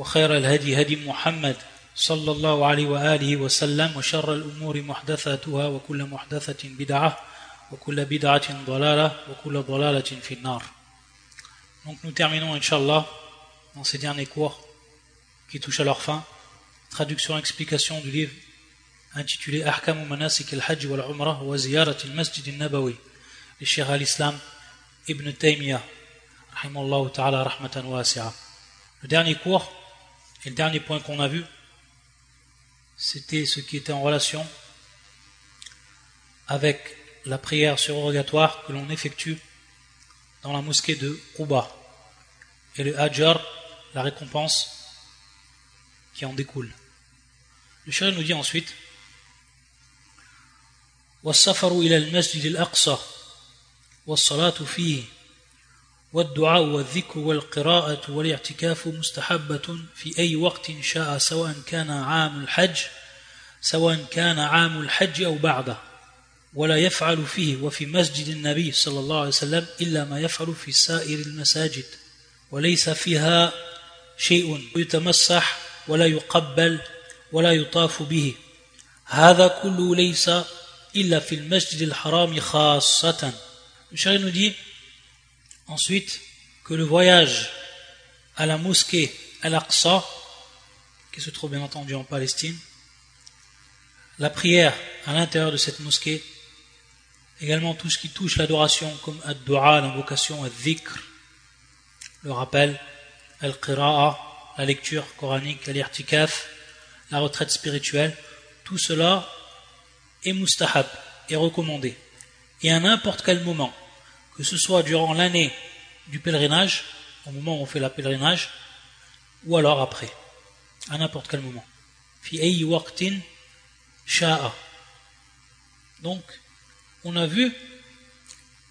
وخير الهدي هدي محمد صلى الله عليه وآله وسلم وشر الأمور محدثاتها وكل محدثة بدعة وكل بدعة ضلالة وكل ضلالة في النار Donc nous terminons, Inch'Allah, dans ces derniers cours qui touchent à leur fin. Traduction et explication du livre intitulé Ahkamu Manasik al-Hajj wal-Umrah wa Ziyarat al-Masjid al-Nabawi, le Cheikh al-Islam Ibn Taymiyyah, rahimallahu ta'ala rahmatan wasi'a. Le dernier cours, et le dernier point qu'on a vu, c'était ce qui était en relation avec la prière surrogatoire que l'on effectue dans la mosquée de Quba et le Hajar, la récompense qui en découle. Le chéri nous dit ensuite والسفر إلى المسجد الأقصى والصلاة فيه والدعاء والذكر والقراءة والاعتكاف مستحبة في أي وقت شاء سواء كان عام الحج سواء كان عام الحج أو بعده. ولا يفعل فيه وفي مسجد النبي صلى الله عليه وسلم إلا ما يفعل في سائر المساجد. وليس فيها شيء يتمسح ولا يقبل ولا يطاف به. هذا كله ليس إلا في المسجد الحرام خاصة. dit ensuite que le voyage à la mosquée Al-Aqsa, qui se trouve bien entendu en Palestine, la prière à l'intérieur de cette mosquée, également tout ce qui touche l'adoration comme ad-dua, l'invocation, ad-dhikr, le rappel, al-qira'a, la lecture coranique, al-irtikaf, la retraite spirituelle, tout cela est mustahab, est recommandé. Et à n'importe quel moment, que ce soit durant l'année du pèlerinage, au moment où on fait la pèlerinage, ou alors après, à n'importe quel moment. Donc, on a vu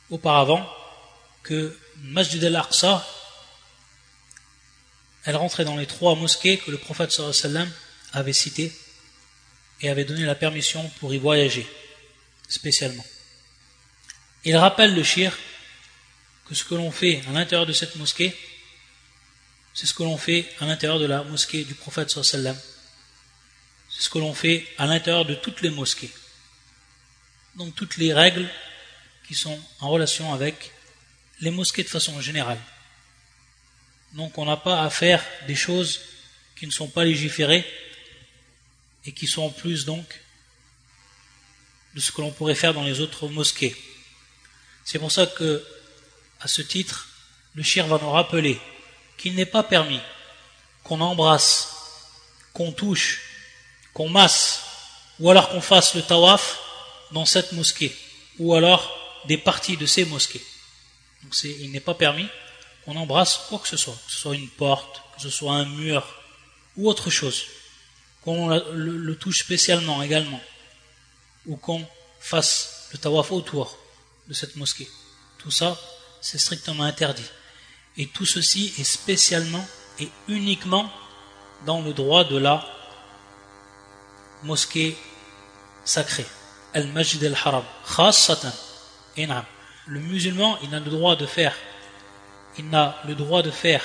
auparavant que Masjid al-Aqsa, elle rentrait dans les trois mosquées que le prophète sallam avait citées et avait donné la permission pour y voyager, spécialement. Il rappelle le shir que ce que l'on fait à l'intérieur de cette mosquée, c'est ce que l'on fait à l'intérieur de la mosquée du prophète sallam. C'est ce que l'on fait à l'intérieur de toutes les mosquées. Donc toutes les règles qui sont en relation avec les mosquées de façon générale. Donc on n'a pas à faire des choses qui ne sont pas légiférées et qui sont en plus donc de ce que l'on pourrait faire dans les autres mosquées. C'est pour ça que, à ce titre, le shir va nous rappeler qu'il n'est pas permis qu'on embrasse, qu'on touche, qu'on masse, ou alors qu'on fasse le tawaf dans cette mosquée, ou alors des parties de ces mosquées. Donc il n'est pas permis qu'on embrasse quoi que ce soit, que ce soit une porte, que ce soit un mur, ou autre chose, qu'on le, le touche spécialement également, ou qu'on fasse le tawaf autour de cette mosquée. Tout ça, c'est strictement interdit. Et tout ceci est spécialement et uniquement dans le droit de la mosquée sacrée. Al-Majid al-Haram. Khassatan. Le musulman, il a le droit de faire, il a le droit de faire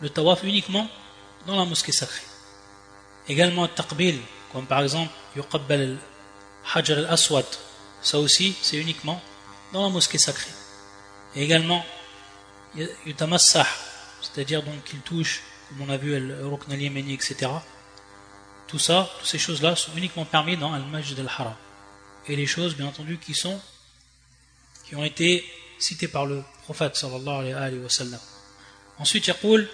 le tawaf uniquement dans la mosquée sacrée. Également, taqbil, comme par exemple, yuqabbal al-Hajar al-Aswad. Ça aussi, c'est uniquement dans la mosquée sacrée. Et également, yutamassah, c'est-à-dire donc qu'il touche, comme on a vu, le rukn al-yamani, etc. Tout ça, toutes ces choses-là sont uniquement permis dans al-Majd al-Haram. Et les choses, bien entendu, qui sont, qui ont été citées par le prophète sallallahu alayhi wa sallam. Ensuite, il dit,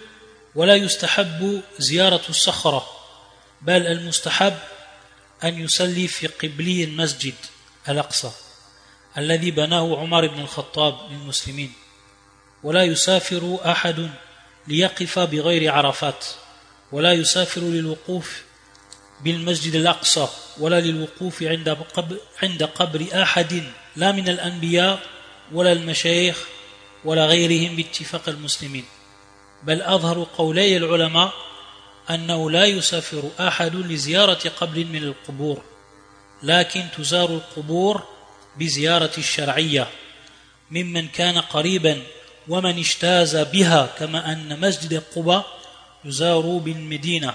ولا يستحب زيارة الصخرة بل المستحب أن يصلي في قبلي المسجد الأقصى الذي بناه عمر بن الخطاب للمسلمين ولا يسافر أحد ليقف بغير عرفات ولا يسافر للوقوف بالمسجد الأقصى ولا للوقوف عند قبر, عند قبر أحد لا من الأنبياء ولا المشايخ ولا غيرهم باتفاق المسلمين. بل أظهر قولي العلماء أنه لا يسافر أحد لزيارة قبر من القبور لكن تزار القبور بزيارة الشرعية ممن كان قريبا ومن اجتاز بها كما أن مسجد قباء يزار بالمدينة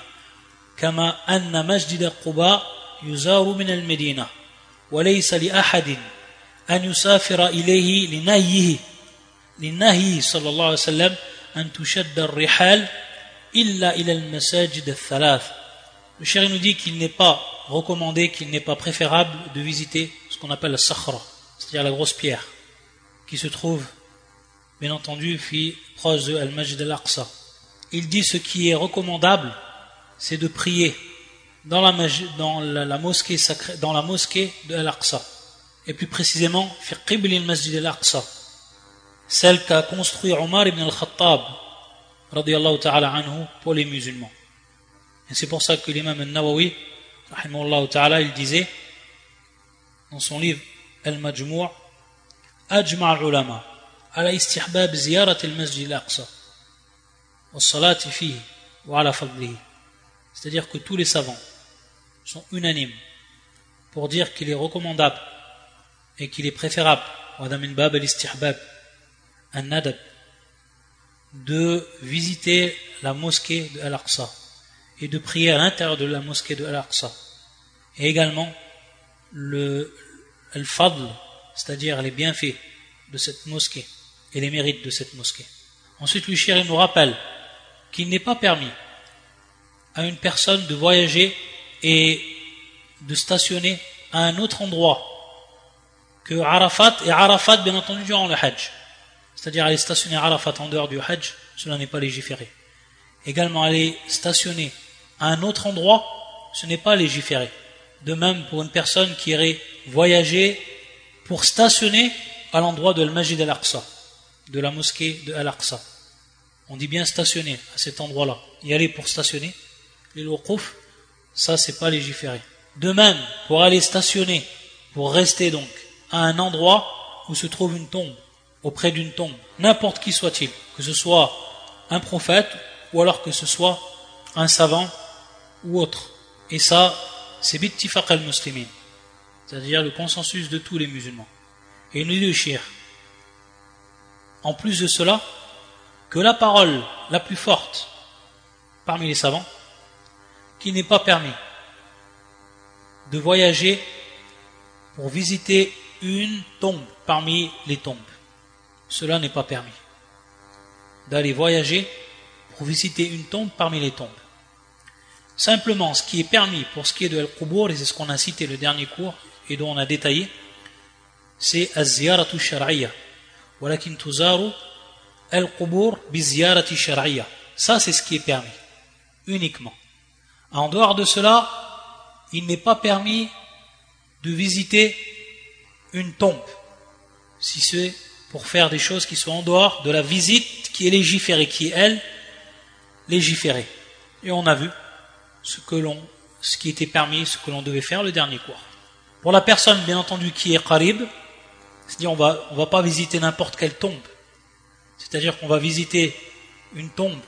كما أن مسجد قباء يزار من المدينة. وليس لأحد أن يسافر إليه لنهيه لنهيه صلى الله عليه وسلم أن تشد الرحال إلا إلى المساجد الثلاث. Le chéri nous dit qu'il n'est pas recommandé, qu'il n'est pas préférable de visiter ce qu'on appelle la sakhra, c'est-à-dire la grosse pierre, qui se trouve, bien entendu, proche de Al-Majd al-Aqsa. Il dit ce qui est recommandable, c'est de prier dans la, mosquée sacrée, dans la mosquée de Al-Aqsa. Et plus précisément, fi al-Masjid al-Aqsa. Celle qu'a construit Omar ibn al-Khattab, ta'ala anhu, pour les musulmans. Et c'est pour ça que l'imam al-Nawawi, ta'ala, il disait, dans son livre Al-Majmou' أجمع العلماء على استحباب زيارة المسجد الأقصى والصلاة فيه وعلى فضله c'est-à-dire que tous les savants sont unanimes pour dire qu'il est recommandable et qu'il est préférable de visiter la mosquée de Al-Aqsa et de prier à l'intérieur de la mosquée de Al-Aqsa et également le al-fadl c'est-à-dire les bienfaits de cette mosquée et les mérites de cette mosquée ensuite le shir nous rappelle qu'il n'est pas permis à une personne de voyager et de stationner à un autre endroit que Arafat et Arafat bien entendu durant le Hajj. C'est-à-dire aller stationner Arafat en dehors du Hajj, cela n'est pas légiféré. Également aller stationner à un autre endroit, ce n'est pas légiféré. De même pour une personne qui irait voyager pour stationner à l'endroit de Al-Majid al-Aqsa, de la mosquée de Al-Aqsa. On dit bien stationner à cet endroit-là. Y aller pour stationner, les waquf, ça c'est pas légiféré. De même, pour aller stationner, pour rester donc à un endroit où se trouve une tombe, auprès d'une tombe, n'importe qui soit-il, que ce soit un prophète ou alors que ce soit un savant ou autre. Et ça, c'est bittifaq al-muslimin, c'est-à-dire le consensus de tous les musulmans. Et il nous dit le en plus de cela, que la parole la plus forte parmi les savants, qu'il n'est pas permis de voyager pour visiter une tombe parmi les tombes. Cela n'est pas permis. D'aller voyager pour visiter une tombe parmi les tombes. Simplement, ce qui est permis pour ce qui est de Al-Qubur, et c'est ce qu'on a cité le dernier cours et dont on a détaillé, c'est Az-Ziyaratu Shar'iyya. Walakin tuzaru Al-Qubur. Ça, c'est ce qui est permis. Uniquement. En dehors de cela, il n'est pas permis de visiter une tombe, si c'est pour faire des choses qui sont en dehors de la visite qui est légiférée, qui est elle légiférée. Et on a vu ce qui était permis, ce que l'on devait faire le dernier cours. Pour la personne, bien entendu, qui est qarib, c'est-à-dire on va, va pas visiter n'importe quelle tombe. C'est-à-dire qu'on va visiter une tombe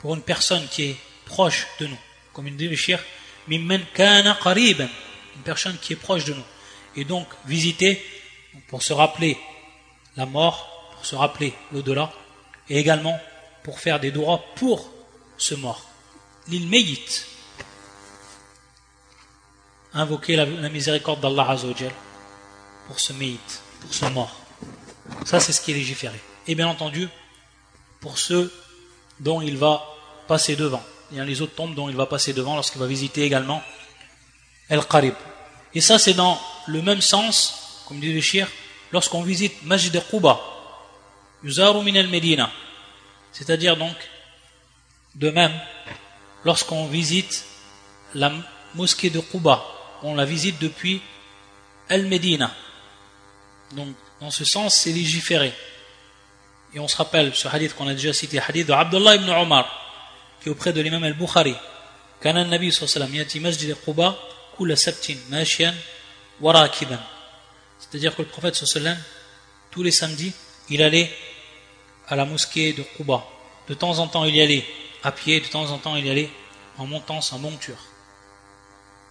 pour une personne qui est proche de nous comme il dit le shir, mimmen kana une personne qui est proche de nous. Et donc, visiter pour se rappeler la mort, pour se rappeler l'au-delà, et également pour faire des droits pour ce mort. L'il meyit, invoquer la, miséricorde d'Allah Azzawajal pour ce meyit, pour ce mort. Ça, c'est ce qui est légiféré. Et bien entendu, pour ceux dont il va passer devant il y a les autres tombes dont il va passer devant lorsqu'il va visiter également El-Qarib. Et ça, c'est dans le même sens, comme dit le shir, lorsqu'on visite Majid Quba, Yuzaru min al-Medina. C'est-à-dire donc, de même, lorsqu'on visite la mosquée de Quba, on la visite depuis El-Medina. Donc, dans ce sens, c'est légiféré. Et on se rappelle ce hadith qu'on a déjà cité, hadith de Abdullah ibn Omar, qui est auprès de l'imam al-Bukhari. كان النبي صلى الله عليه وسلم يأتي مسجد قباء كل سبت ماشيا وراكبا c'est-à-dire que le prophète صلى الله عليه وسلم tous les samedis il allait à la mosquée de Quba de temps en temps il y allait à pied de temps en temps il y allait en montant sa monture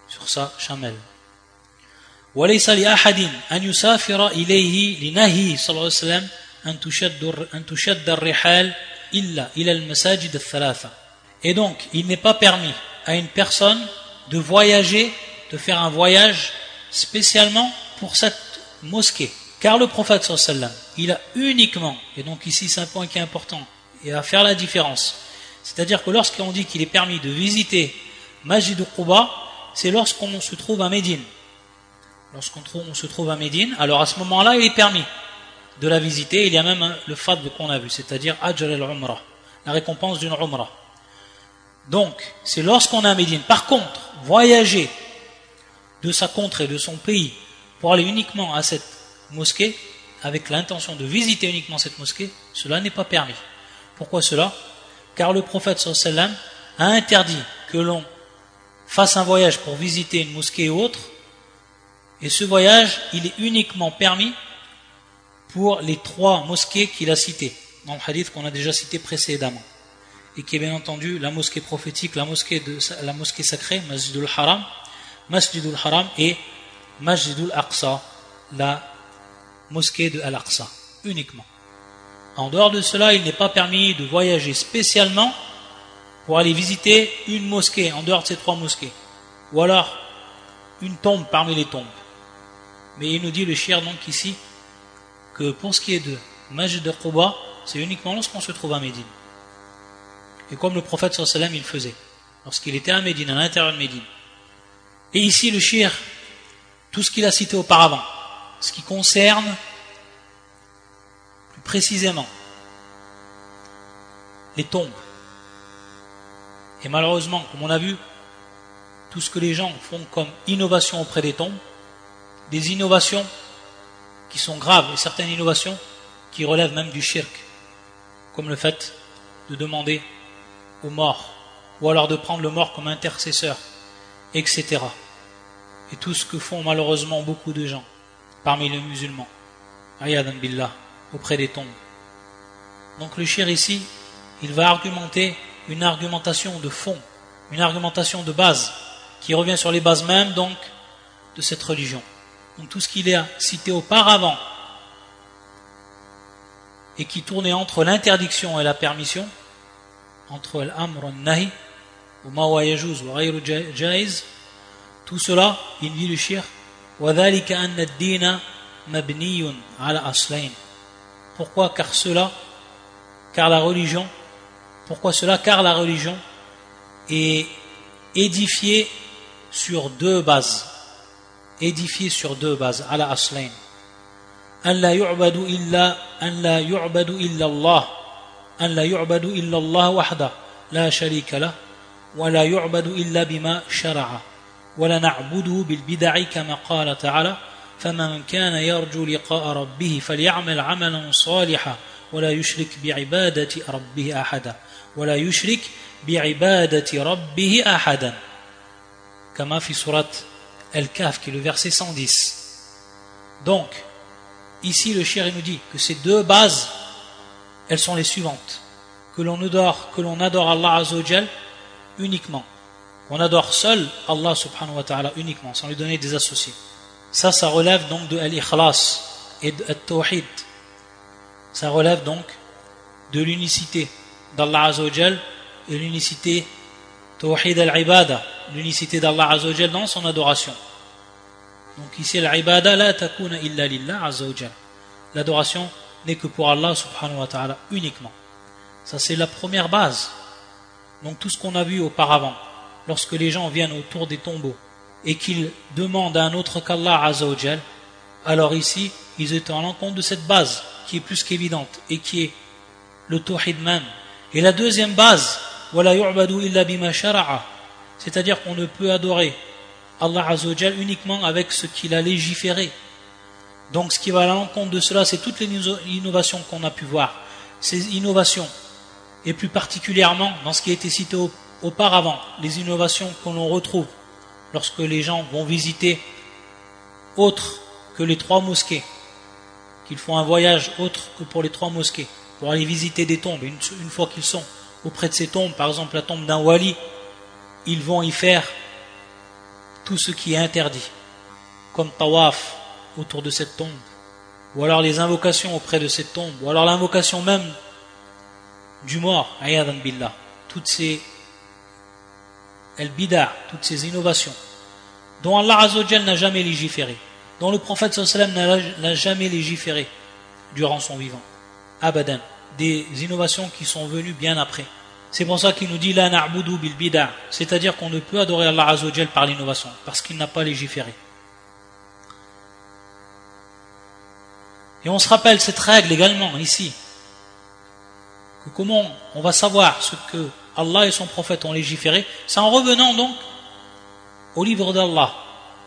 sur sa chamelle وليس لأحد أن يسافر إليه لنهي صلى الله عليه وسلم أن تشد, أن تشد الرحال إلا إلى المساجد الثلاثة Et donc, il n'est pas permis à une personne de voyager, de faire un voyage spécialement pour cette mosquée. Car le prophète sallam, il a uniquement, et donc ici c'est un point qui est important, et à faire la différence, c'est-à-dire que lorsqu'on dit qu'il est permis de visiter Majid Quba, c'est lorsqu'on se trouve à Médine. Lorsqu'on se trouve à Médine, alors à ce moment-là, il est permis de la visiter. Il y a même le fadl qu'on a vu, c'est-à-dire Ajr al-Umrah, la récompense d'une Umrah. Donc, c'est lorsqu'on est à Médine. Par contre, voyager de sa contrée, de son pays, pour aller uniquement à cette mosquée, avec l'intention de visiter uniquement cette mosquée, cela n'est pas permis. Pourquoi cela? Car le prophète sallam a interdit que l'on fasse un voyage pour visiter une mosquée ou autre, et ce voyage, il est uniquement permis pour les trois mosquées qu'il a citées, dans le hadith qu'on a déjà cité précédemment et qui est bien entendu la mosquée prophétique, la mosquée, sacrée, Masjidul Haram, Masjidul Haram et Masjidul Aqsa, la mosquée de Al-Aqsa, uniquement. En dehors de cela, il n'est pas permis de voyager spécialement pour aller visiter une mosquée en dehors de ces trois mosquées, ou alors une tombe parmi les tombes. Mais il nous dit le shir donc ici que pour ce qui est de Masjid de c'est uniquement lorsqu'on se trouve à Médine. Et comme le prophète sallam il faisait, lorsqu'il était à Médine, à l'intérieur de Médine. Et ici le shir, tout ce qu'il a cité auparavant, ce qui concerne précisément les tombes. Et malheureusement, comme on a vu, tout ce que les gens font comme innovation auprès des tombes, des innovations qui sont graves et certaines innovations qui relèvent même du shirk, comme le fait de demander aux morts, ou alors de prendre le mort comme intercesseur, etc. Et tout ce que font malheureusement beaucoup de gens parmi les musulmans, ayadan billah, auprès des tombes. Donc le shir ici, il va argumenter une argumentation de fond, une argumentation de base, qui revient sur les bases mêmes donc de cette religion. Donc tout ce qu'il a cité auparavant et qui tournait entre l'interdiction et la permission, entre l'amr et nahi, ou ma wa yajuz wa jaiz, tout cela, il dit le shir, وذلك أن الدين مبني على أصلين. Pourquoi Car cela, car la religion, pourquoi cela Car la religion est édifiée sur deux bases. Édifiée sur deux bases, ala aslain. أن لا يعبد إلا أن لا يعبد إلا الله أن لا يعبد إلا الله وحده لا شريك له ولا يعبد إلا بما شرع ولا نعبده بالبدع كما قال تعالى فمن كان يرجو لقاء ربه فليعمل عملا صالحا ولا يشرك بعبادة ربه أحدا ولا يشرك بعبادة ربه أحدا كما في سورة Al-Kaf qui est le verset 110 donc ici le shir nous dit que ces deux bases elles sont les suivantes. Que l'on adore, que l'on adore Allah Azzawajal uniquement. Qu'on adore seul Allah subhanahu wa ta'ala uniquement, sans lui donner des associés. Ça, ça relève donc de al-ikhlas et de al-tawhid. Ça relève donc de l'unicité d'Allah Azzawajal et l'unicité tawhid al-ibada, l'unicité d'Allah Azzawajal dans son adoration. Donc ici, l'ibada la takuna illa lillah. L'adoration n'est que pour Allah subhanahu wa ta'ala uniquement. Ça c'est la première base. Donc tout ce qu'on a vu auparavant, lorsque les gens viennent autour des tombeaux et qu'ils demandent à un autre qu'Allah azawajal, alors ici, ils étaient en l'encontre de cette base qui est plus qu'évidente et qui est le tawhid même. Et la deuxième base, c'est-à-dire qu'on ne peut adorer Allah azawajal uniquement avec ce qu'il a légiféré donc ce qui va à l'encontre de cela, c'est toutes les innovations qu'on a pu voir. Ces innovations et plus particulièrement dans ce qui a été cité auparavant, les innovations que l'on retrouve lorsque les gens vont visiter autre que les trois mosquées, qu'ils font un voyage autre que pour les trois mosquées, pour aller visiter des tombes. Une, fois qu'ils sont auprès de ces tombes, par exemple la tombe d'un wali, ils vont y faire tout ce qui est interdit, comme tawaf autour de cette tombe, ou alors les invocations auprès de cette tombe, ou alors l'invocation même du mort, ayadan billah, toutes ces el toutes ces innovations, dont Allah Azzawajal n'a jamais légiféré, dont le prophète n'a jamais légiféré durant son vivant. Abadan, des innovations qui sont venues bien après. C'est pour ça qu'il nous dit la na'budu bil bid'a, c'est-à-dire qu'on ne peut adorer Allah Azzawajal par l'innovation, parce qu'il n'a pas légiféré. Et on se rappelle cette règle également ici, que comment on va savoir ce que Allah et son prophète ont légiféré, c'est en revenant donc au livre d'Allah,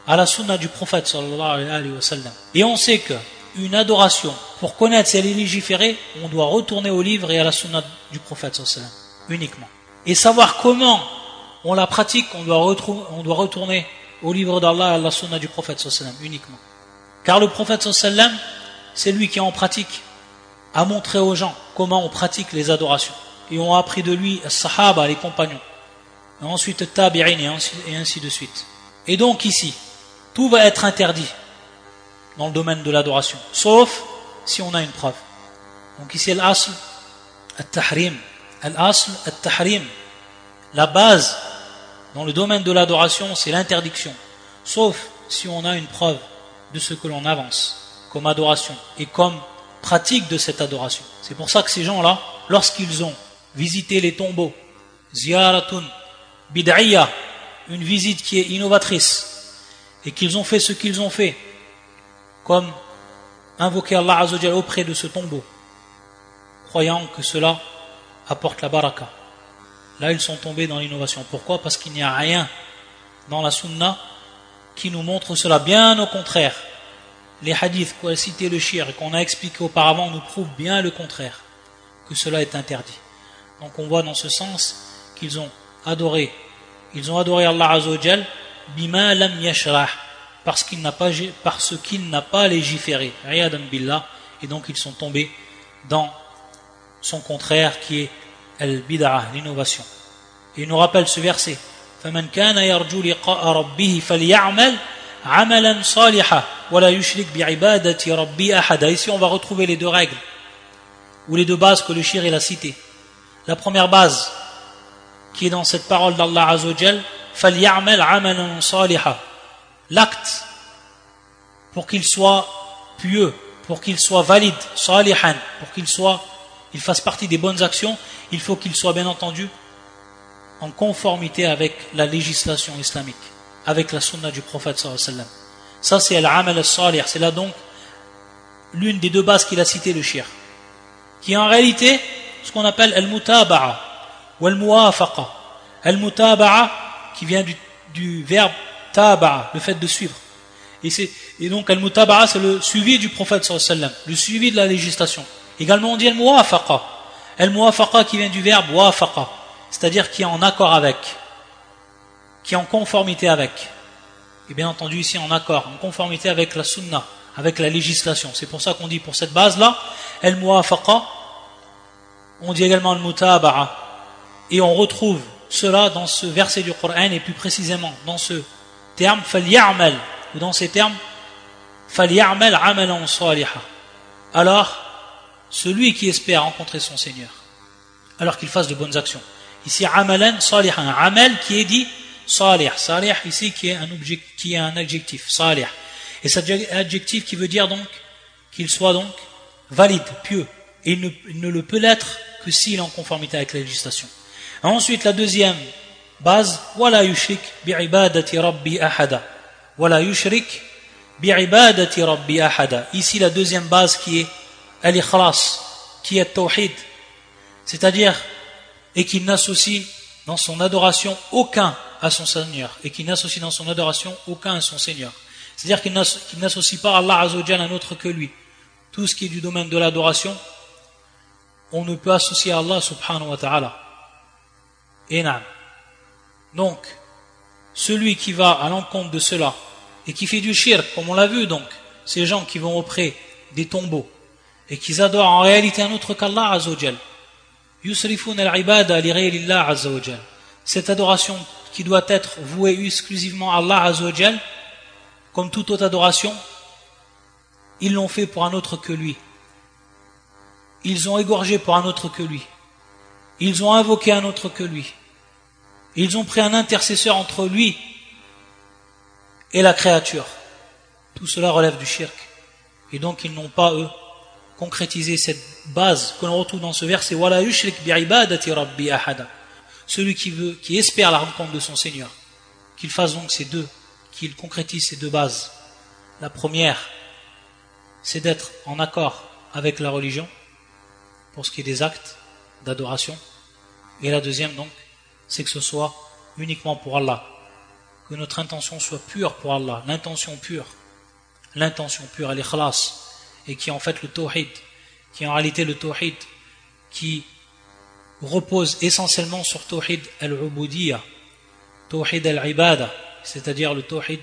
à la sunna du prophète sallallahu. Et on sait que une adoration, pour connaître si elle est légiférée, on doit retourner au livre et à la sunna du prophète sallallahu uniquement. Et savoir comment on la pratique, on doit, on doit retourner au livre d'Allah et à la sunna du prophète sallallahu uniquement. Car le prophète sallallahu c'est lui qui en pratique, a montré aux gens comment on pratique les adorations. Et ont appris de lui, les sahaba, les compagnons. Et ensuite, tabi'in et ainsi de suite. Et donc ici, tout va être interdit dans le domaine de l'adoration, sauf si on a une preuve. Donc ici, l'asl, al-tahrim. Al-asl, al-tahrim. La base dans le domaine de l'adoration, c'est l'interdiction. Sauf si on a une preuve de ce que l'on avance comme adoration et comme pratique de cette adoration. C'est pour ça que ces gens-là, lorsqu'ils ont visité les tombeaux, ziyaratun bid'iyya, une visite qui est innovatrice, et qu'ils ont fait ce qu'ils ont fait, comme invoquer Allah Azzawajal auprès de ce tombeau, croyant que cela apporte la baraka. Là, ils sont tombés dans l'innovation. Pourquoi? Parce qu'il n'y a rien dans la sunna qui nous montre cela. Bien au contraire, les hadiths qu'on a cité le shir et qu'on a expliqué auparavant nous prouvent bien le contraire, que cela est interdit. Donc on voit dans ce sens qu'ils ont adoré, ils ont adoré Allah Azzawajal bima lam yashrah parce qu'il n'a pas parce qu'il n'a pas légiféré billah et donc ils sont tombés dans son contraire qui est al bid'ah l'innovation et il nous rappelle ce verset فمن كان يرجو لقاء ربه فليعمل عملا صالحا ولا يشرك بعبادة ربي أحدا ici on va retrouver les deux règles ou les deux bases que le shir il a citées la première base qui est dans cette parole d'Allah Azzawajal L'acte, pour qu'il soit pieux, pour qu'il soit valide, salihan, pour qu'il soit, il fasse partie des bonnes actions, il faut qu'il soit bien entendu en conformité avec la législation islamique, avec la sunna du prophète sallallahu Ça c'est l'amal salih, c'est là donc l'une des deux bases qu'il a cité le shir, qui en réalité ce qu'on appelle al-mutaba'a ou al-muwafaqa. Al-mutaba'a qui vient du, verbe taba'a, le fait de suivre. Et, et donc al-mutaba'a, c'est le suivi du prophète sallallahu le suivi de la législation. Également on dit al-muwafaqa. Al-muwafaqa qui vient du verbe wafaqa, c'est-à-dire qui est en accord avec, qui est en conformité avec. Et bien entendu ici en accord, en conformité avec la sunna, avec la législation. C'est pour ça qu'on dit pour cette base-là, al-muwafaqa, on dit également le mutaba'a. Et on retrouve cela dans ce verset du Coran et plus précisément dans ce terme falyamal ou dans ces termes falyamal amalan saliha. Alors celui qui espère rencontrer son Seigneur, alors qu'il fasse de bonnes actions. Ici amalan salih, un amal qui est dit salih, salih ici qui est un objectif, qui est un adjectif salih. Et cet adjectif qui veut dire donc qu'il soit donc valide, pieux, il ne, il ne le peut l'être que s'il est en conformité avec la législation Ensuite, la deuxième base, wala yushrik bi'ibadati rabbi ahada. Wala yushrik bi'ibadati rabbi ahada. Ici, la deuxième base qui est al-ikhlas, qui est tawhid. C'est-à-dire, et qu'il n'associe dans son adoration aucun à son Seigneur. Et qu'il n'associe dans son adoration aucun à son Seigneur. C'est-à-dire qu'il n'associe pas Allah Azzawajal à un autre que lui. Tout ce qui est du domaine de l'adoration, on ne peut associer Allah subhanahu wa ta'ala. Et Donc, celui qui va à l'encontre de cela et qui fait du shirk, comme on l'a vu donc, ces gens qui vont auprès des tombeaux et qui adorent en réalité un autre qu'Allah azawajal. Yusrifun al-ibada li azawajal. Cette adoration qui doit être vouée exclusivement à Allah azawajal, comme toute autre adoration, ils l'ont fait pour un autre que lui. Ils ont égorgé pour un autre que lui. Ils ont invoqué un autre que lui. Ils ont pris un intercesseur entre lui et la créature. Tout cela relève du shirk. Et donc ils n'ont pas, eux, concrétisé cette base que l'on retrouve dans ce verset. Celui qui veut, qui espère la rencontre de son Seigneur, qu'il fasse donc ces deux, qu'il concrétise ces deux bases. La première, c'est d'être en accord avec la religion pour ce qui est des actes d'adoration. Et la deuxième donc, c'est que ce soit uniquement pour Allah. Que notre intention soit pure pour Allah, l'intention pure. L'intention pure, elle est khlas. Et qui est en fait le tawhid, qui est en réalité le tawhid, qui repose essentiellement sur tawhid al-ubudiyya, tawhid al-ibada, c'est-à-dire le tawhid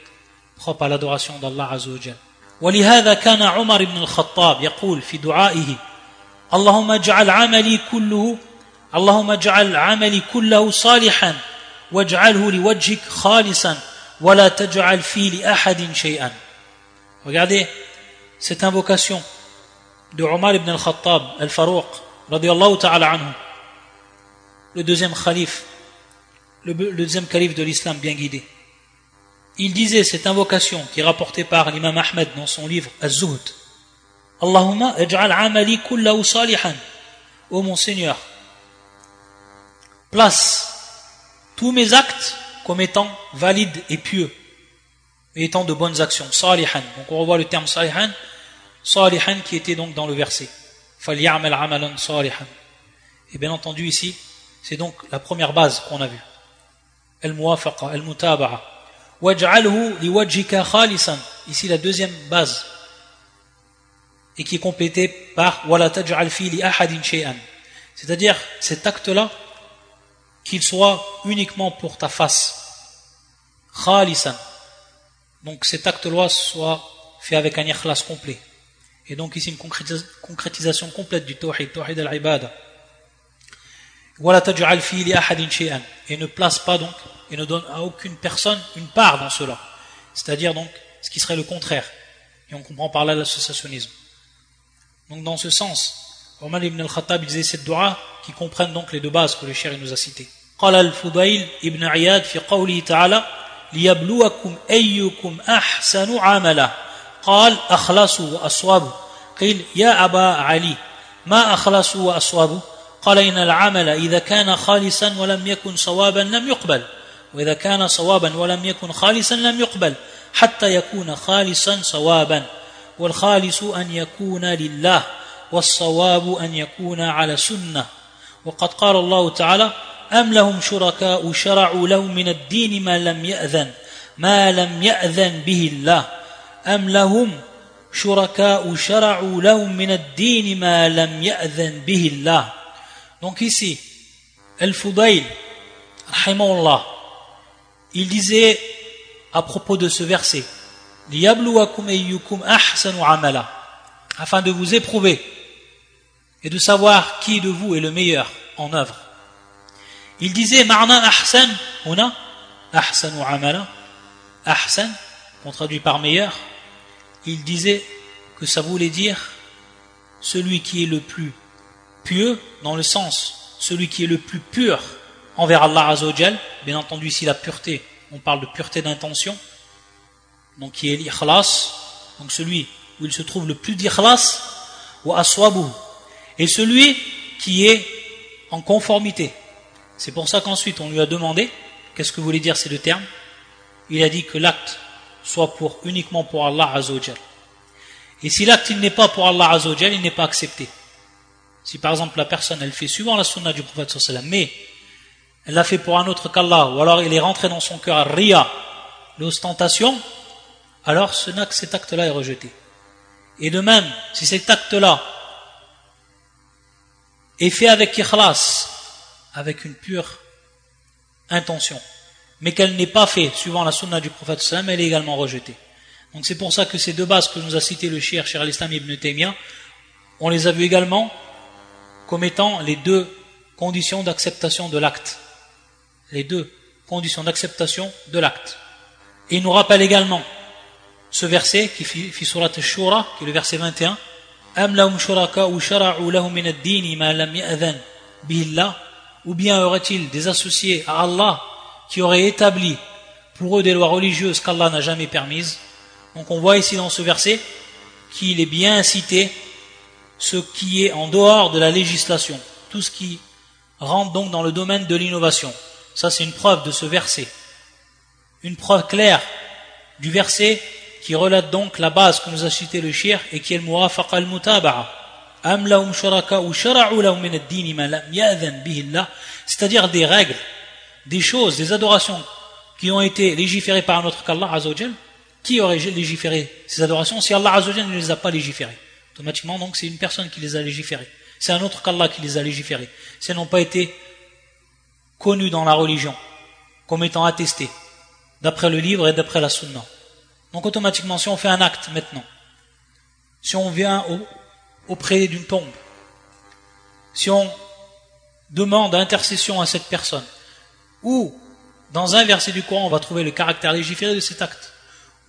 propre à l'adoration d'Allah Azzawajal. ولهذا كان عمر بن الخطاب يقول في دعائه اللهم اجعل عملي كله اللهم اجعل عملي كله صالحا واجعله لوجهك خالصا ولا تجعل فيه لأحد شيئا Regardez cette invocation de Omar ibn al-Khattab al-Farouq radiallahu ta'ala anhu le deuxième calife le, le deuxième calife de l'islam bien guidé il disait cette invocation qui est rapportée par l'imam Ahmed dans son livre Az-Zuhd Allahumma ij'al amali kullahu salihan Ô mon Seigneur place tous mes actes comme étant valides et pieux, et étant de bonnes actions. Salihan. Donc on revoit le terme salihan, salihan qui était donc dans le verset. Falyamal amalan salihan. Et bien entendu ici, c'est donc la première base qu'on a vue. Al-muwafaqa, al-mutaba'a. Waj'alhu liwajhika khalisan. Ici la deuxième base. Et qui est complétée par wala taj'al li ahadin shay'an. C'est-à-dire, cet acte-là, qu'il soit uniquement pour ta face. Khalisan. Donc cet acte-loi soit fait avec un ikhlas complet. Et donc ici une concrétisation complète du tawhid, tawhid al-ibada. Et ne place pas donc, et ne donne à aucune personne une part dans cela. C'est-à-dire donc ce qui serait le contraire. Et on comprend par là l'associationnisme. Donc dans ce sens, Omar ibn al-Khattab disait cette dua qui comprennent donc les deux bases que le cher nous a citées. قال الفضيل ابن عياد في قوله تعالى ليبلوكم أيكم أحسن عملا قال أخلصوا وأصوابوا قيل يا أبا علي ما أخلصوا وأصوابوا قال إن العمل إذا كان خالصا ولم يكن صوابا لم يقبل وإذا كان صوابا ولم يكن خالصا لم يقبل حتى يكون خالصا صوابا والخالص أن يكون لله والصواب أن يكون على سنة. وقد قال الله تعالى أم لهم شركاء شرعوا لهم من الدين ما لم يأذن ما لم يأذن به الله. أم لهم شركاء شرعوا لهم من الدين ما لم يأذن به الله. Donc ici, Al-Fudayl, rahimahullah, il disait à propos de ce verset, afin de vous éprouver et de savoir qui de vous est le meilleur en œuvre. Il disait Marna Ahsan, on Ahsan Amala, Ahsan, qu'on traduit par meilleur, il disait que ça voulait dire celui qui est le plus pieux, dans le sens celui qui est le plus pur envers Allah Azzawajal, bien entendu ici la pureté, on parle de pureté d'intention, donc qui est l'ikhlas, donc celui où il se trouve le plus d'ikhlas, ou aswabu, et celui qui est en conformité, c'est pour ça qu'ensuite on lui a demandé qu'est-ce que voulait dire ces deux termes? Il a dit que l'acte soit pour uniquement pour Allah Azzawajal. Et si l'acte n'est pas pour Allah Azzawajal, il n'est pas accepté. Si par exemple la personne elle fait suivant la sunna du prophète sallam, mais elle l'a fait pour un autre qu'Allah, ou alors il est rentré dans son cœur ria, l'ostentation, alors ce, cet acte-là est rejeté. Et de même, si cet acte-là est fait avec ikhlas, avec une pure intention, mais qu'elle n'est pas faite suivant la sunna du prophète sallam, elle est également rejetée. Donc c'est pour ça que ces deux bases que nous a citées le shir, cher l'islam ibn Taymiyyah, on les a vues également comme étant les deux conditions d'acceptation de l'acte. Les deux conditions d'acceptation de l'acte. Et il nous rappelle également ce verset qui fit surat al-Shura, qui est le verset 21, ou bien aurait-il des associés à Allah qui auraient établi pour eux des lois religieuses qu'Allah n'a jamais permises? Donc on voit ici dans ce verset qu'il est bien cité ce qui est en dehors de la législation, tout ce qui rentre donc dans le domaine de l'innovation. Ça c'est une preuve de ce verset. Une preuve claire du verset qui relate donc la base que nous a cité le shir et qui est le muwafaqa al-mutaba'a. C'est-à-dire des règles, des choses, des adorations qui ont été légiférées par notre qu'Allah qui aurait légiféré ces adorations si Allah Azzawajal ne les a pas légiférées? Automatiquement, donc, c'est une personne qui les a légiférées. C'est un autre qu'Allah qui les a légiférées. Ces n'ont pas été connus dans la religion comme étant attestés, d'après le livre et d'après la sunna. Donc, automatiquement, si on fait un acte maintenant, si on vient auprès d'une tombe, si on demande intercession à cette personne, ou dans un verset du Coran, on va trouver le caractère légiféré de cet acte.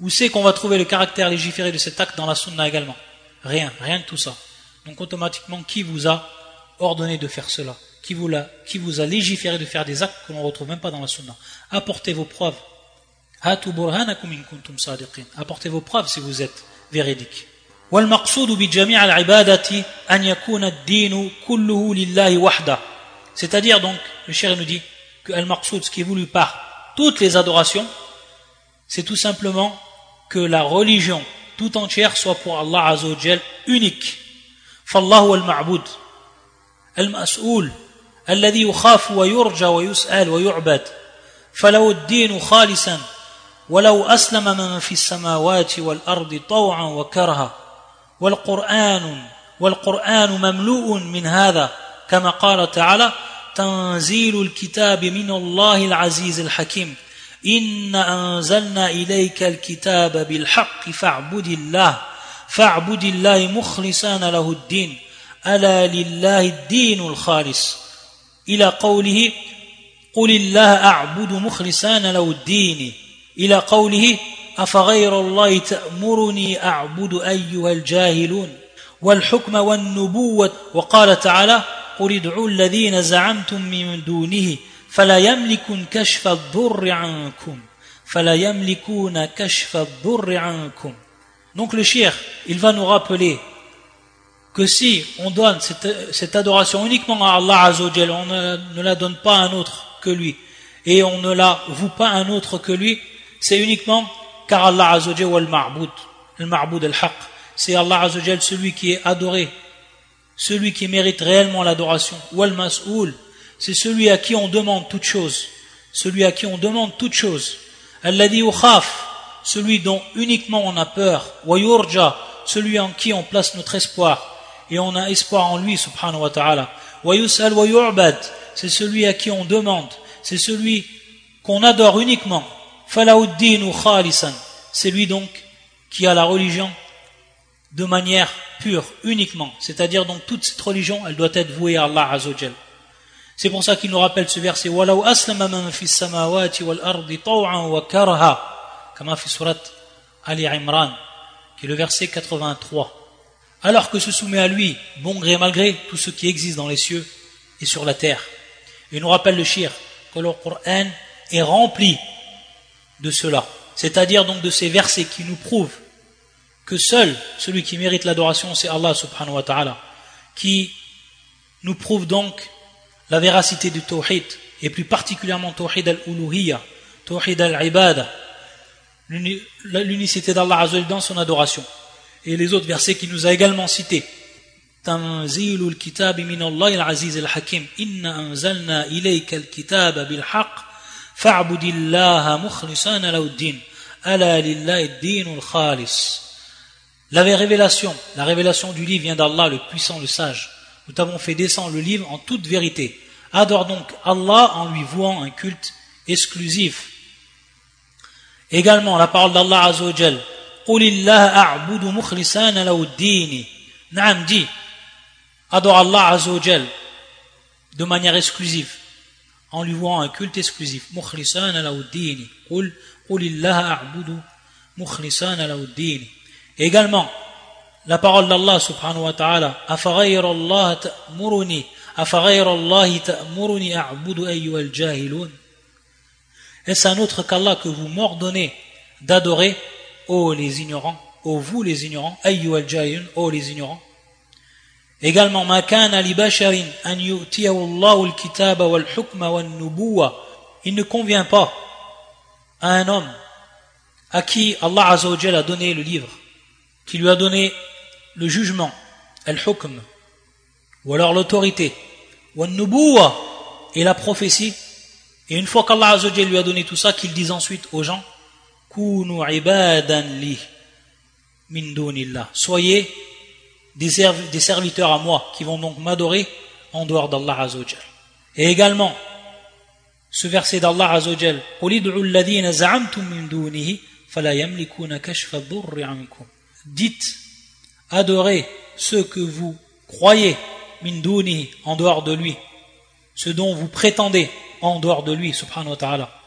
Où c'est qu'on va trouver le caractère légiféré de cet acte dans la sunna également? Rien, rien de tout ça. Donc automatiquement, qui vous a ordonné de faire cela? Qui vous, a, qui vous a légiféré de faire des actes que l'on ne retrouve même pas dans la sunna? Apportez vos preuves. Apportez vos preuves si vous êtes véridique. C'est-à-dire donc, le cher nous dit que al-maqsoud, ce qui est voulu par toutes les adorations, c'est tout simplement que la religion tout entière soit pour Allah Azzawajal unique. فالله المعبود المسؤول الذي يخاف ويرجى ويسأل ويعبد فلو الدين خالصا ولو أسلم من في السماوات والأرض طوعا وكرها والقرآن والقرآن مملوء من هذا كما قال تعالى تنزيل الكتاب من الله العزيز الحكيم إن أنزلنا إليك الكتاب بالحق فاعبد الله فاعبد الله مخلصا له الدين ألا لله الدين الخالص. إلى قوله قل الله أعبد مخلصا له الدين. إلى قوله أفغير الله تأمرني أعبد أيها الجاهلون والحكم والنبوة وقال تعالى قل ادعوا الذين زعمتم من دونه donc le shir, il va nous rappeler que si on donne cette, adoration uniquement à Allah Azzawajal, on ne, la donne pas à un autre que lui, et on ne la voue pas à un autre que lui, c'est uniquement car Allah Azzawajal wa al-ma'bud, al-ma'bud al-haq, c'est Allah Azzawajal celui qui est adoré, celui qui mérite réellement l'adoration, ou al-mas'oul, c'est celui à qui on demande toute chose. Celui à qui on demande toute chose. Alladhi ukhaf, celui dont uniquement on a peur. Wayurja, celui en qui on place notre espoir. Et on a espoir en lui, subhanahu wa ta'ala. Wayusal wayu'bad, c'est celui à qui on demande. C'est celui qu'on adore uniquement. Falauddin khalisan, c'est lui donc qui a la religion de manière pure, uniquement. C'est-à-dire donc toute cette religion, elle doit être vouée à Allah Azzawajal. C'est pour ça qu'il nous rappelle ce verset Walau aslama man fi samawati wal ardi taw'an wa karha kama fi surat Ali Imran qui est le verset 83 alors que se soumet à lui bon gré mal gré tout ce qui existe dans les cieux et sur la terre il nous rappelle le shir que le Coran est rempli de cela, c'est-à-dire donc de ces versets qui nous prouvent que seul celui qui mérite l'adoration, c'est Allah subhanahu wa ta'ala, qui nous prouve donc la véracité du tawhid, et plus particulièrement tawhid al-uluhiyya, tawhid al-ibada, l'unicité d'Allah dans son adoration. Et les autres versets qu'il nous a également cités. Tanzilul kitab min Allah al-hakim, inna anzalna ilayka bil-haqq, فاعبد الله مخلصا له الدين ألا لله الدين الخالص La révélation, la révélation du livre vient d'Allah, le puissant, le sage. nous t'avons fait descendre le livre en toute vérité. Adore donc Allah en lui vouant un culte exclusif. Également, la parole d'Allah Azzawajal. Naam dit, adore Allah Azzawajal de manière exclusive, en lui vouant un culte exclusif. Également, la parole d'Allah subhanahu wa ta'ala, أفغير الله تأمرني أفغير الله تأمرني أعبد أيها الجاهلون Est-ce un autre qu'Allah que vous m'ordonnez d'adorer, ô les ignorants, ô vous les ignorants, أيها الجاهلون, ô les ignorants Également, ما كان لبشر أن يؤتيه الله الكتاب والحكم والنبوة Il ne convient pas à un homme à qui Allah a donné le livre, qui lui a donné le jugement, al-hukm, ou alors l'autorité, ou nubuwa et la prophétie. Et une fois qu'Allah lui a donné tout ça, qu'il dise ensuite aux gens, Kunu ibadan li min Soyez des, serviteurs à moi qui vont donc m'adorer en dehors d'Allah Azzawajal. Et également, ce verset d'Allah Azzawajal, Dites adorez ceux que vous croyez en dehors de lui. Ce dont vous prétendez en dehors de lui subhanahu wa ta'ala.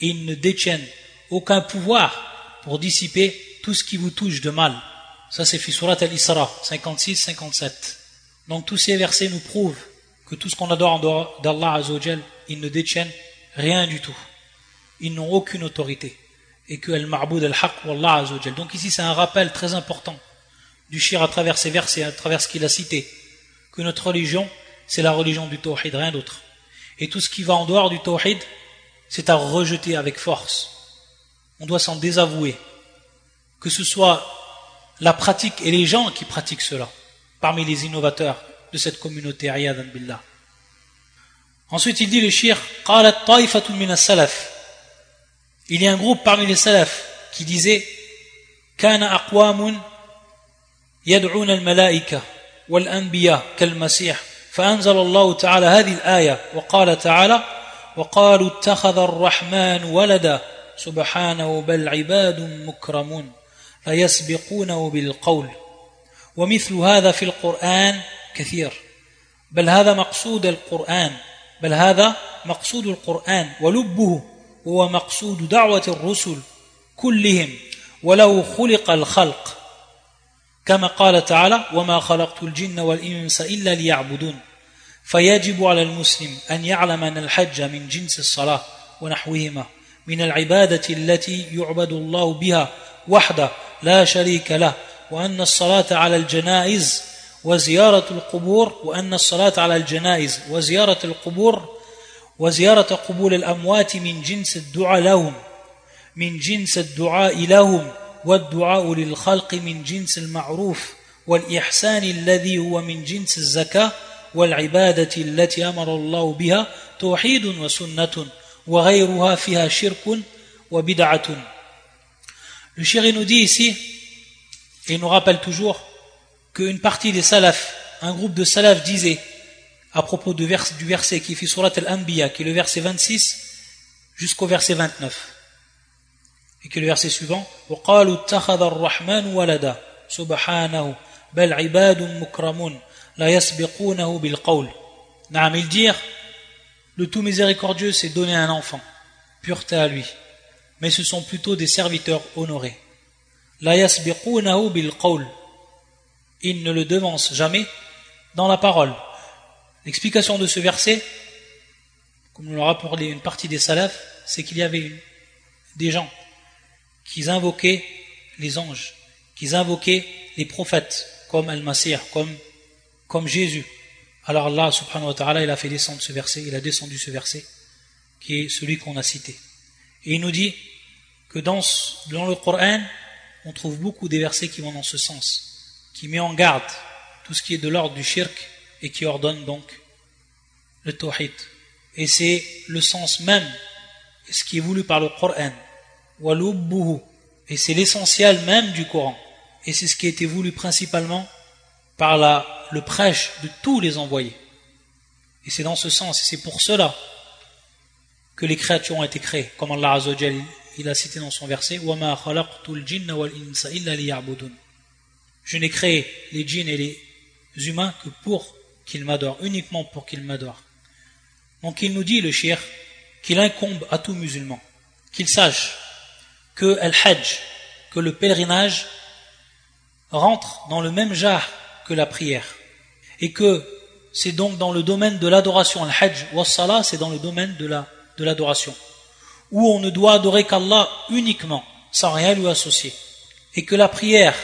Ils ne détiennent aucun pouvoir pour dissiper tout ce qui vous touche de mal ça c'est fi surat al-Isra 56-57 donc tous ces versets nous prouvent que tout ce qu'on adore en dehors d'Allah Azzawajal ils ne détiennent rien du tout ils n'ont aucune autorité et que al-ma'boud al-haq wallah azawajal. Donc ici c'est un rappel très important du shir à travers ces versets, à travers ce qu'il a cité, que notre religion, c'est la religion du tawhid, rien d'autre. Et tout ce qui va en dehors du tawhid, c'est à rejeter avec force. On doit s'en désavouer Que ce soit la pratique et les gens qui pratiquent cela, parmi les innovateurs de cette communauté, billah. Ensuite, il dit le shir, قالت طائفة من السلف il y a un groupe parmi les salafs qui disait كان أقوام يدعون الملائكة والأنبياء كالمسيح فأنزل الله تعالى هذه الآية وقال تعالى وقالوا اتخذ الرحمن ولدا سبحانه بل عباد مكرمون فيسبقونه بالقول؟ ومثل هذا في القرآن كثير. بل هذا مقصود القرآن بل هذا مقصود القرآن ولبه هو مقصود دعوة الرسل كلهم ولو خلق الخلق. كما قال تعالى وما خلقت الجن والإنس إلا ليعبدون فيجب على المسلم أن يعلم أن الحج من جنس الصلاة ونحوهما من العبادة التي يعبد الله بها وحده لا شريك له وأن الصلاة على الجنائز وزيارة القبور وأن الصلاة على الجنائز وزيارة القبور وزيارة قبول الأموات من جنس الدعاء لهم من جنس الدعاء لهم والدعاء للخلق من جنس المعروف والإحسان الذي هو من جنس الزكاة والعبادة التي أمر الله بها توحيد وسنة وغيرها فيها شرك وبدعة. Le chéri nous dit ici, et il nous rappelle toujours, qu'une partie des salafs, un groupe de salafs disait à propos du, verset qui fait surat al-Anbiya, qui est le verset 26 jusqu'au verset 29. Et qui est le verset suivant وقالوا اتخذ الرحمن ولدا سبحانه بل عباد مكرمون لا يسبقونه بالقول نعم ils dire le tout miséricordieux s'est donné un enfant pureté à lui mais ce sont plutôt des serviteurs honorés. La yasbiqunahu bil qawl. Ils ne le devancent jamais dans la parole. L'explication de ce verset, comme nous l'a rapporté une partie des salafs, c'est qu'il y avait des gens qui invoquaient les anges, qui invoquaient les prophètes, comme Al-Masih, comme, comme Jésus. Alors Allah subhanahu wa ta'ala, il a fait descendre ce verset, il a descendu ce verset, qui est celui qu'on a cité. Et il nous dit que dans, le Coran, on trouve beaucoup des versets qui vont dans ce sens, qui met en garde tout ce qui est de l'ordre du shirk, et qui ordonne donc le tawhid. Et c'est le sens même, ce qui est voulu par le Coran. Et c'est l'essentiel même du Coran. Et c'est ce qui a été voulu principalement par le prêche de tous les envoyés. Et c'est dans ce sens, et c'est pour cela que les créatures ont été créées, comme Allah Azzawajal, il a cité dans son verset Je n'ai créé les djinns et les humains que pour qu'ils m'adorent, uniquement pour qu'ils m'adorent. Donc il nous dit, le shir, qu'il incombe à tout musulman, qu'il sache que al hajj, que le pèlerinage rentre dans le même jar que la prière, et que c'est donc dans le domaine de l'adoration, al hajj wa salah, c'est dans le domaine de la de l'adoration, où on ne doit adorer qu'Allah uniquement, sans rien lui associer, et que la prière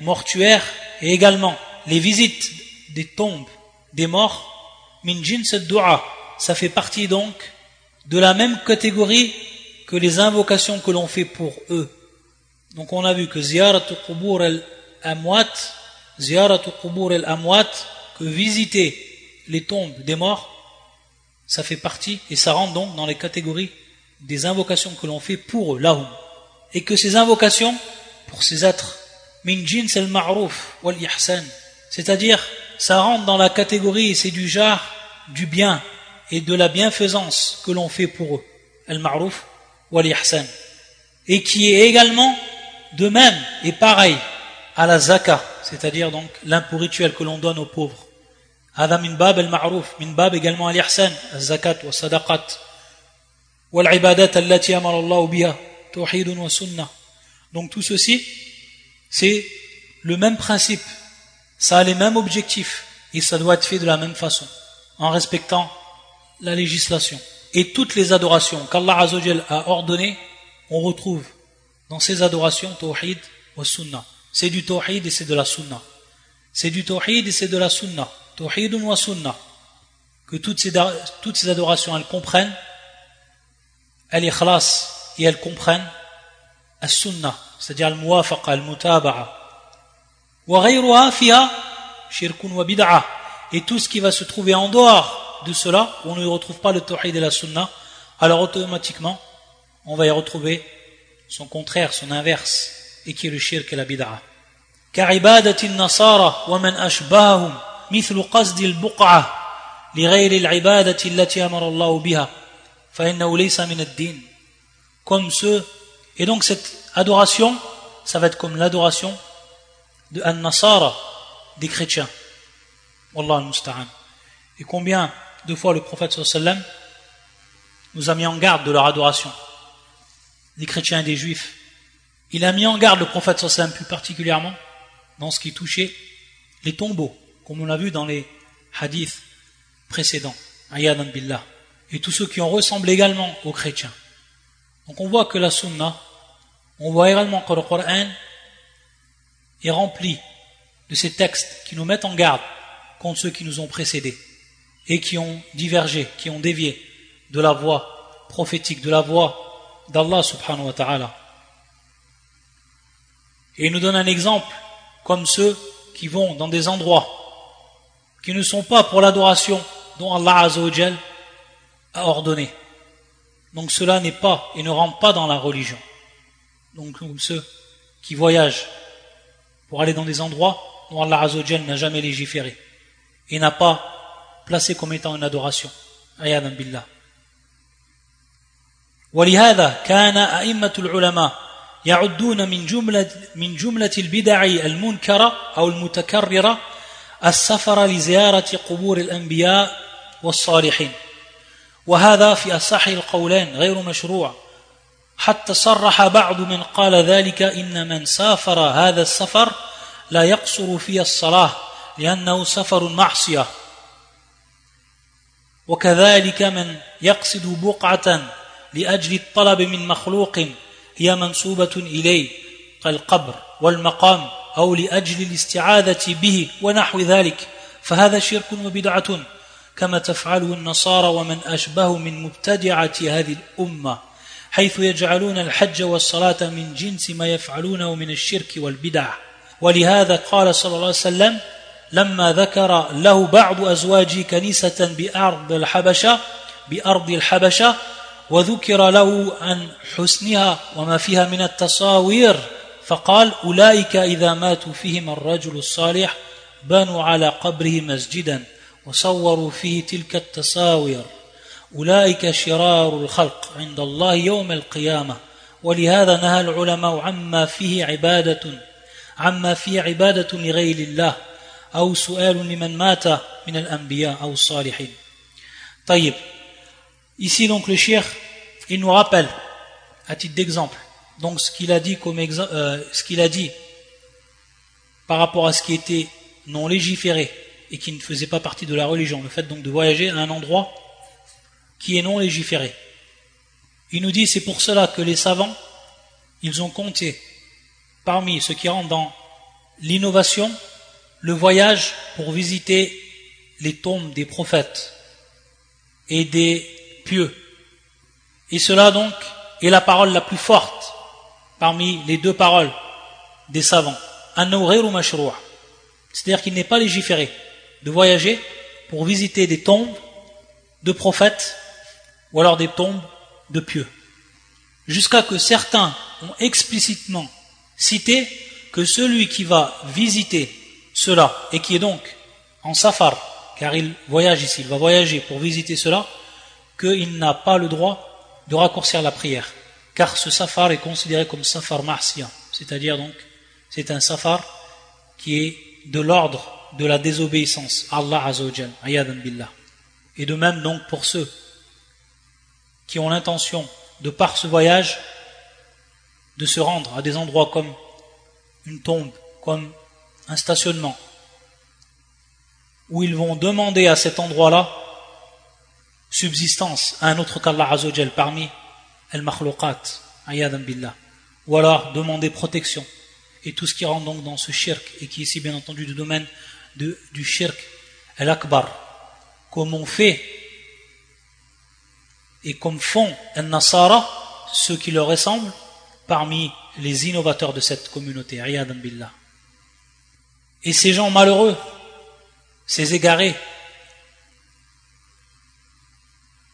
mortuaire et également les visites des tombes des morts, min jins dua, ça fait partie donc de la même catégorie que les invocations que l'on fait pour eux. Donc on a vu que ziyaratu qubur al-amwat, ziyaratu qubur al-amwat, que visiter les tombes des morts, ça fait partie et ça rentre donc dans les catégories des invocations que l'on fait pour eux, lahum. Et que ces invocations, pour ces êtres, min jins al-ma'ruf wal c'est-à-dire, ça rentre dans la catégorie, c'est du genre, du bien et de la bienfaisance que l'on fait pour eux, al-ma'ruf wal Et qui est également de même et pareil à la zaka, c'est-à-dire donc l'impôt rituel que l'on donne aux pauvres. هذا من باب المعروف من باب également الإحسان الزكاة والصدقات والعبادات التي أمر الله بها توحيد وسنة donc tout ceci c'est le même principe ça a les mêmes objectifs et ça doit être fait de la même façon en respectant la législation et toutes les adorations qu'Allah Azzawajal a ordonnées on retrouve dans ces adorations tawhid wa sunnah c'est du tawhid et c'est de la sunnah c'est du tawhid et c'est de la sunnah Tawhidun wa sunnah. Que toutes ces, toutes ces adorations, elles comprennent, elles ikhlas et elles comprennent as-sunnah, c'est-à-dire al-muwafaqa, al-mutaba'a. Wa ghayruha fiha shirkun wa bid'a. Et tout ce qui va se trouver en dehors de cela, où on ne retrouve pas le tawhid et la sunnah, alors automatiquement, on va y retrouver son contraire, son inverse, et qui est le shirk et la bid'a. كعبادة النصارى ومن أشباههم مثل قصد البقعة لغير العبادة التي أمر الله بها فإنه ليس من الدين comme ceux et donc cette adoration ça va être comme l'adoration de An-Nasara des chrétiens Wallah al-Musta'an et combien de fois le prophète sallam nous a mis en garde de leur adoration des chrétiens et des juifs il a mis en garde le prophète sallam plus particulièrement dans ce qui touchait les tombeaux comme on l'a vu dans les hadiths précédents, ayadan billah, et tous ceux qui ont ressemblé également aux chrétiens. Donc on voit que la sunna, on voit également que le Coran est rempli de ces textes qui nous mettent en garde contre ceux qui nous ont précédés et qui ont divergé, qui ont dévié de la voie prophétique, de la voie d'Allah subhanahu wa ta'ala. Et il nous donne un exemple comme ceux qui vont dans des endroits qui ne sont pas pour l'adoration dont Allah Azzawajal a ordonné. Donc cela n'est pas et ne rentre pas dans la religion. Donc ceux qui voyagent pour aller dans des endroits dont Allah Azzawajal n'a jamais légiféré et n'a pas placé comme étant une adoration. Ayadan billah. ولهذا كان أئمة العلماء يعدون من جملة من جملة البدع المنكرة أو المتكررة السفر لزيارة قبور الأنبياء والصالحين. وهذا في أصح القولين غير مشروع. حتى صرح بعض من قال ذلك إن من سافر هذا السفر لا يقصر في الصلاة لأنه سفر معصية. وكذلك من يقصد بقعة لأجل الطلب من مخلوق هي منسوبة إليه كالقبر والمقام. أو لأجل الاستعاذة به ونحو ذلك فهذا شرك وبدعة كما تفعله النصارى ومن أشبه من مبتدعة هذه الأمة حيث يجعلون الحج والصلاة من جنس ما يفعلونه من الشرك والبدع. ولهذا قال صلى الله عليه وسلم لما ذكر له بعض أزواجه كنيسة بأرض الحبشة بأرض الحبشة وذكر له عن حسنها وما فيها من التصاوير فقال أولئك إذا ماتوا فيهم الرجل الصالح بنوا على قبره مسجدا وصوروا فيه تلك التصاوير. أولئك شرار الخلق عند الله يوم القيامة. ولهذا نهى العلماء عما فيه عبادة عما فيه عبادة لغير الله أو سؤال لمن مات من الأنبياء أو الصالحين. طيب ici donc le cheikh il nous rappelle à titre d'exemple donc ce qu'il a dit comme euh, ce qu'il a dit par rapport à ce qui était non légiféré et qui ne faisait pas partie de la religion, le fait donc de voyager à un endroit qui est non légiféré. Il nous dit c'est pour cela que les savants, ils ont compté parmi ceux qui rentrent dans l'innovation, le voyage pour visiter les tombes des prophètes et des pieux. Et cela donc est la parole la plus forte parmi les deux paroles des savants. C'est-à-dire qu'il n'est pas légiféré de voyager pour visiter des tombes de prophètes ou alors des tombes de pieux. Jusqu'à que certains ont explicitement cité que celui qui va visiter cela et qui est donc en safar, car il voyage ici, il va voyager pour visiter cela, qu'il n'a pas le droit de raccourcir la prière. Car ce safar est considéré comme safar marsia, c'est-à-dire donc c'est un safar qui est de l'ordre de la désobéissance à Allah Azzawajal, billah. Et de même donc pour ceux qui ont l'intention de par ce voyage de se rendre à des endroits comme une tombe, comme un stationnement, où ils vont demander à cet endroit-là subsistance à un autre qu'Allah Azzawajal parmi al-makhluqat, billah, ou alors demander protection et tout ce qui rentre donc dans ce shirk et qui est ici bien entendu du domaine du shirk al-akbar. Comme on fait et comme font un nasara ceux qui leur ressemblent parmi les innovateurs de cette communauté billah. Et ces gens malheureux ces égarés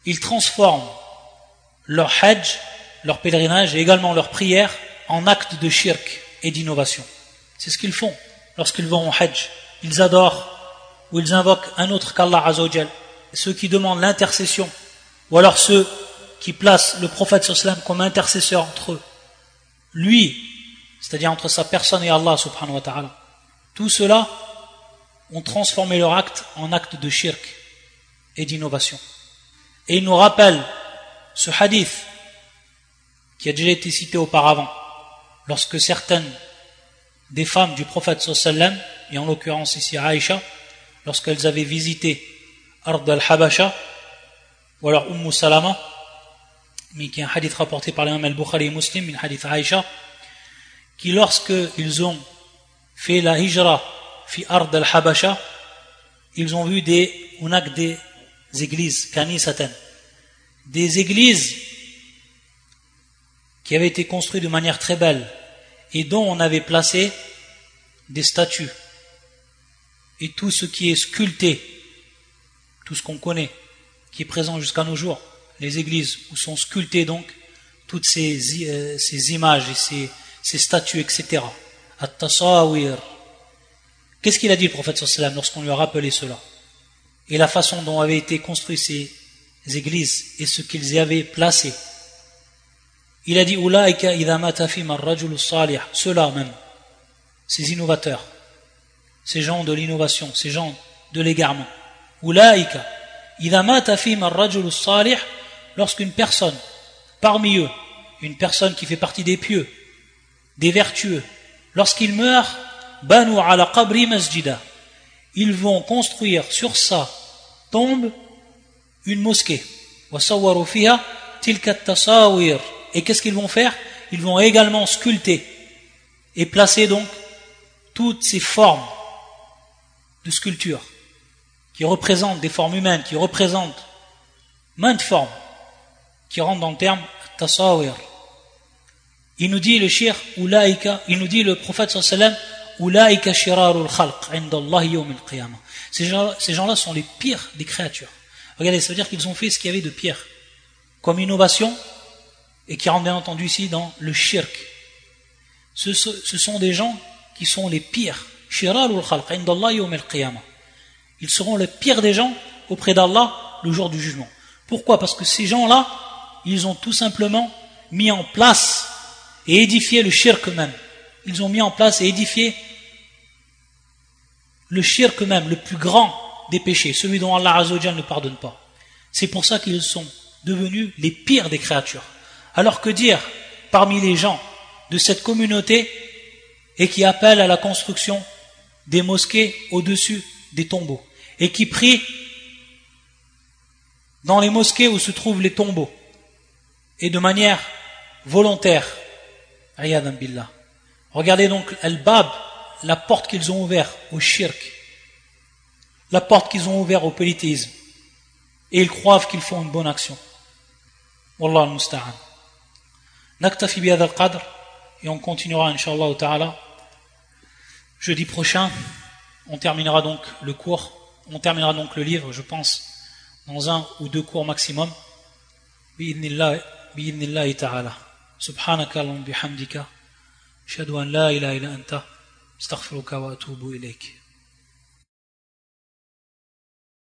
ils transforment leur hajj leur pèlerinage et également leur prière en acte de shirk et d'innovation. C'est ce qu'ils font lorsqu'ils vont au Hajj. Ils adorent ou ils invoquent un autre qu'Allah Azzawajal. Ceux qui demandent l'intercession, ou alors ceux qui placent le prophète sallam comme intercesseur entre eux. Lui, c'est-à-dire entre sa personne et Allah subhanahu wa ta'ala. Tout cela ont transformé leur acte en acte de shirk et d'innovation. Et il nous rappelle ce hadith qui a déjà été cité auparavant lorsque certaines des femmes du prophète sallam, et en l'occurrence ici Aïcha, lorsqu'elles avaient visité Ard al-Habasha, ou alors Umm Salama, mais qui est un hadith rapporté par l'imam al-Bukhari et Muslim, un hadith Aïcha, qui lorsqu'ils ont fait la hijra fi Ard al-Habasha, ils ont vu des unak des églises, des églises qui avaient été construites de manière très belle, et dont on avait placé des statues. Et tout ce qui est sculpté, tout ce qu'on connaît, qui est présent jusqu'à nos jours, les églises où sont sculptées donc toutes ces, euh, images et ces, statues, etc. Qu'est-ce qu'il a dit le prophète sallam lorsqu'on lui a rappelé cela? Et la façon dont avaient été construites ces églises et ce qu'ils y avaient placé. Il a dit ceux-là même, ces innovateurs, ces gens de l'innovation, ces gens de l'égarement. lorsqu'une personne, parmi eux, une personne qui fait partie des pieux, des vertueux, lorsqu'il meurt, banu ala qabri masjida, ils vont construire sur sa tombe une mosquée. Et qu'est-ce qu'ils vont faire? Ils vont également sculpter et placer donc toutes ces formes de sculpture qui représentent des formes humaines, qui représentent maintes formes, qui rentrent dans le terme tasawir. Il nous dit le shir, il nous dit le prophète sallam, ces gens-là sont les pires des créatures. Regardez, ça veut dire qu'ils ont fait ce qu'il y avait de pire. Comme innovation, et qui rentrent bien entendu ici dans le shirk. Ce, sont des gens qui sont les pires Ils seront le pire des gens auprès d'Allah le jour du jugement. Pourquoi? Parce que ces gens-là, ils ont tout simplement mis en place et édifié le shirk même. Ils ont mis en place et édifié le shirk même, le plus grand des péchés, celui dont Allah Azzawajal ne pardonne pas. C'est pour ça qu'ils sont devenus les pires des créatures. Alors que dire parmi les gens de cette communauté et qui appellent à la construction des mosquées au-dessus des tombeaux et qui prient dans les mosquées où se trouvent les tombeaux et de manière volontaire. Regardez donc Al-Bab, la porte qu'ils ont ouverte au shirk, la porte qu'ils ont ouverte au polythéisme, et ils croient qu'ils font une bonne action. Wallah al-musta'an. Naktafi bi al-qadr, et on continuera, inshallah ta'ala. Jeudi prochain, on terminera donc le cours, on terminera donc le livre, je pense, dans un ou deux cours maximum. بإذن الله تعالى سبحانك اللهم بحمدك أشهد أن لا إله إلا أنت استغفرك وأتوب إليك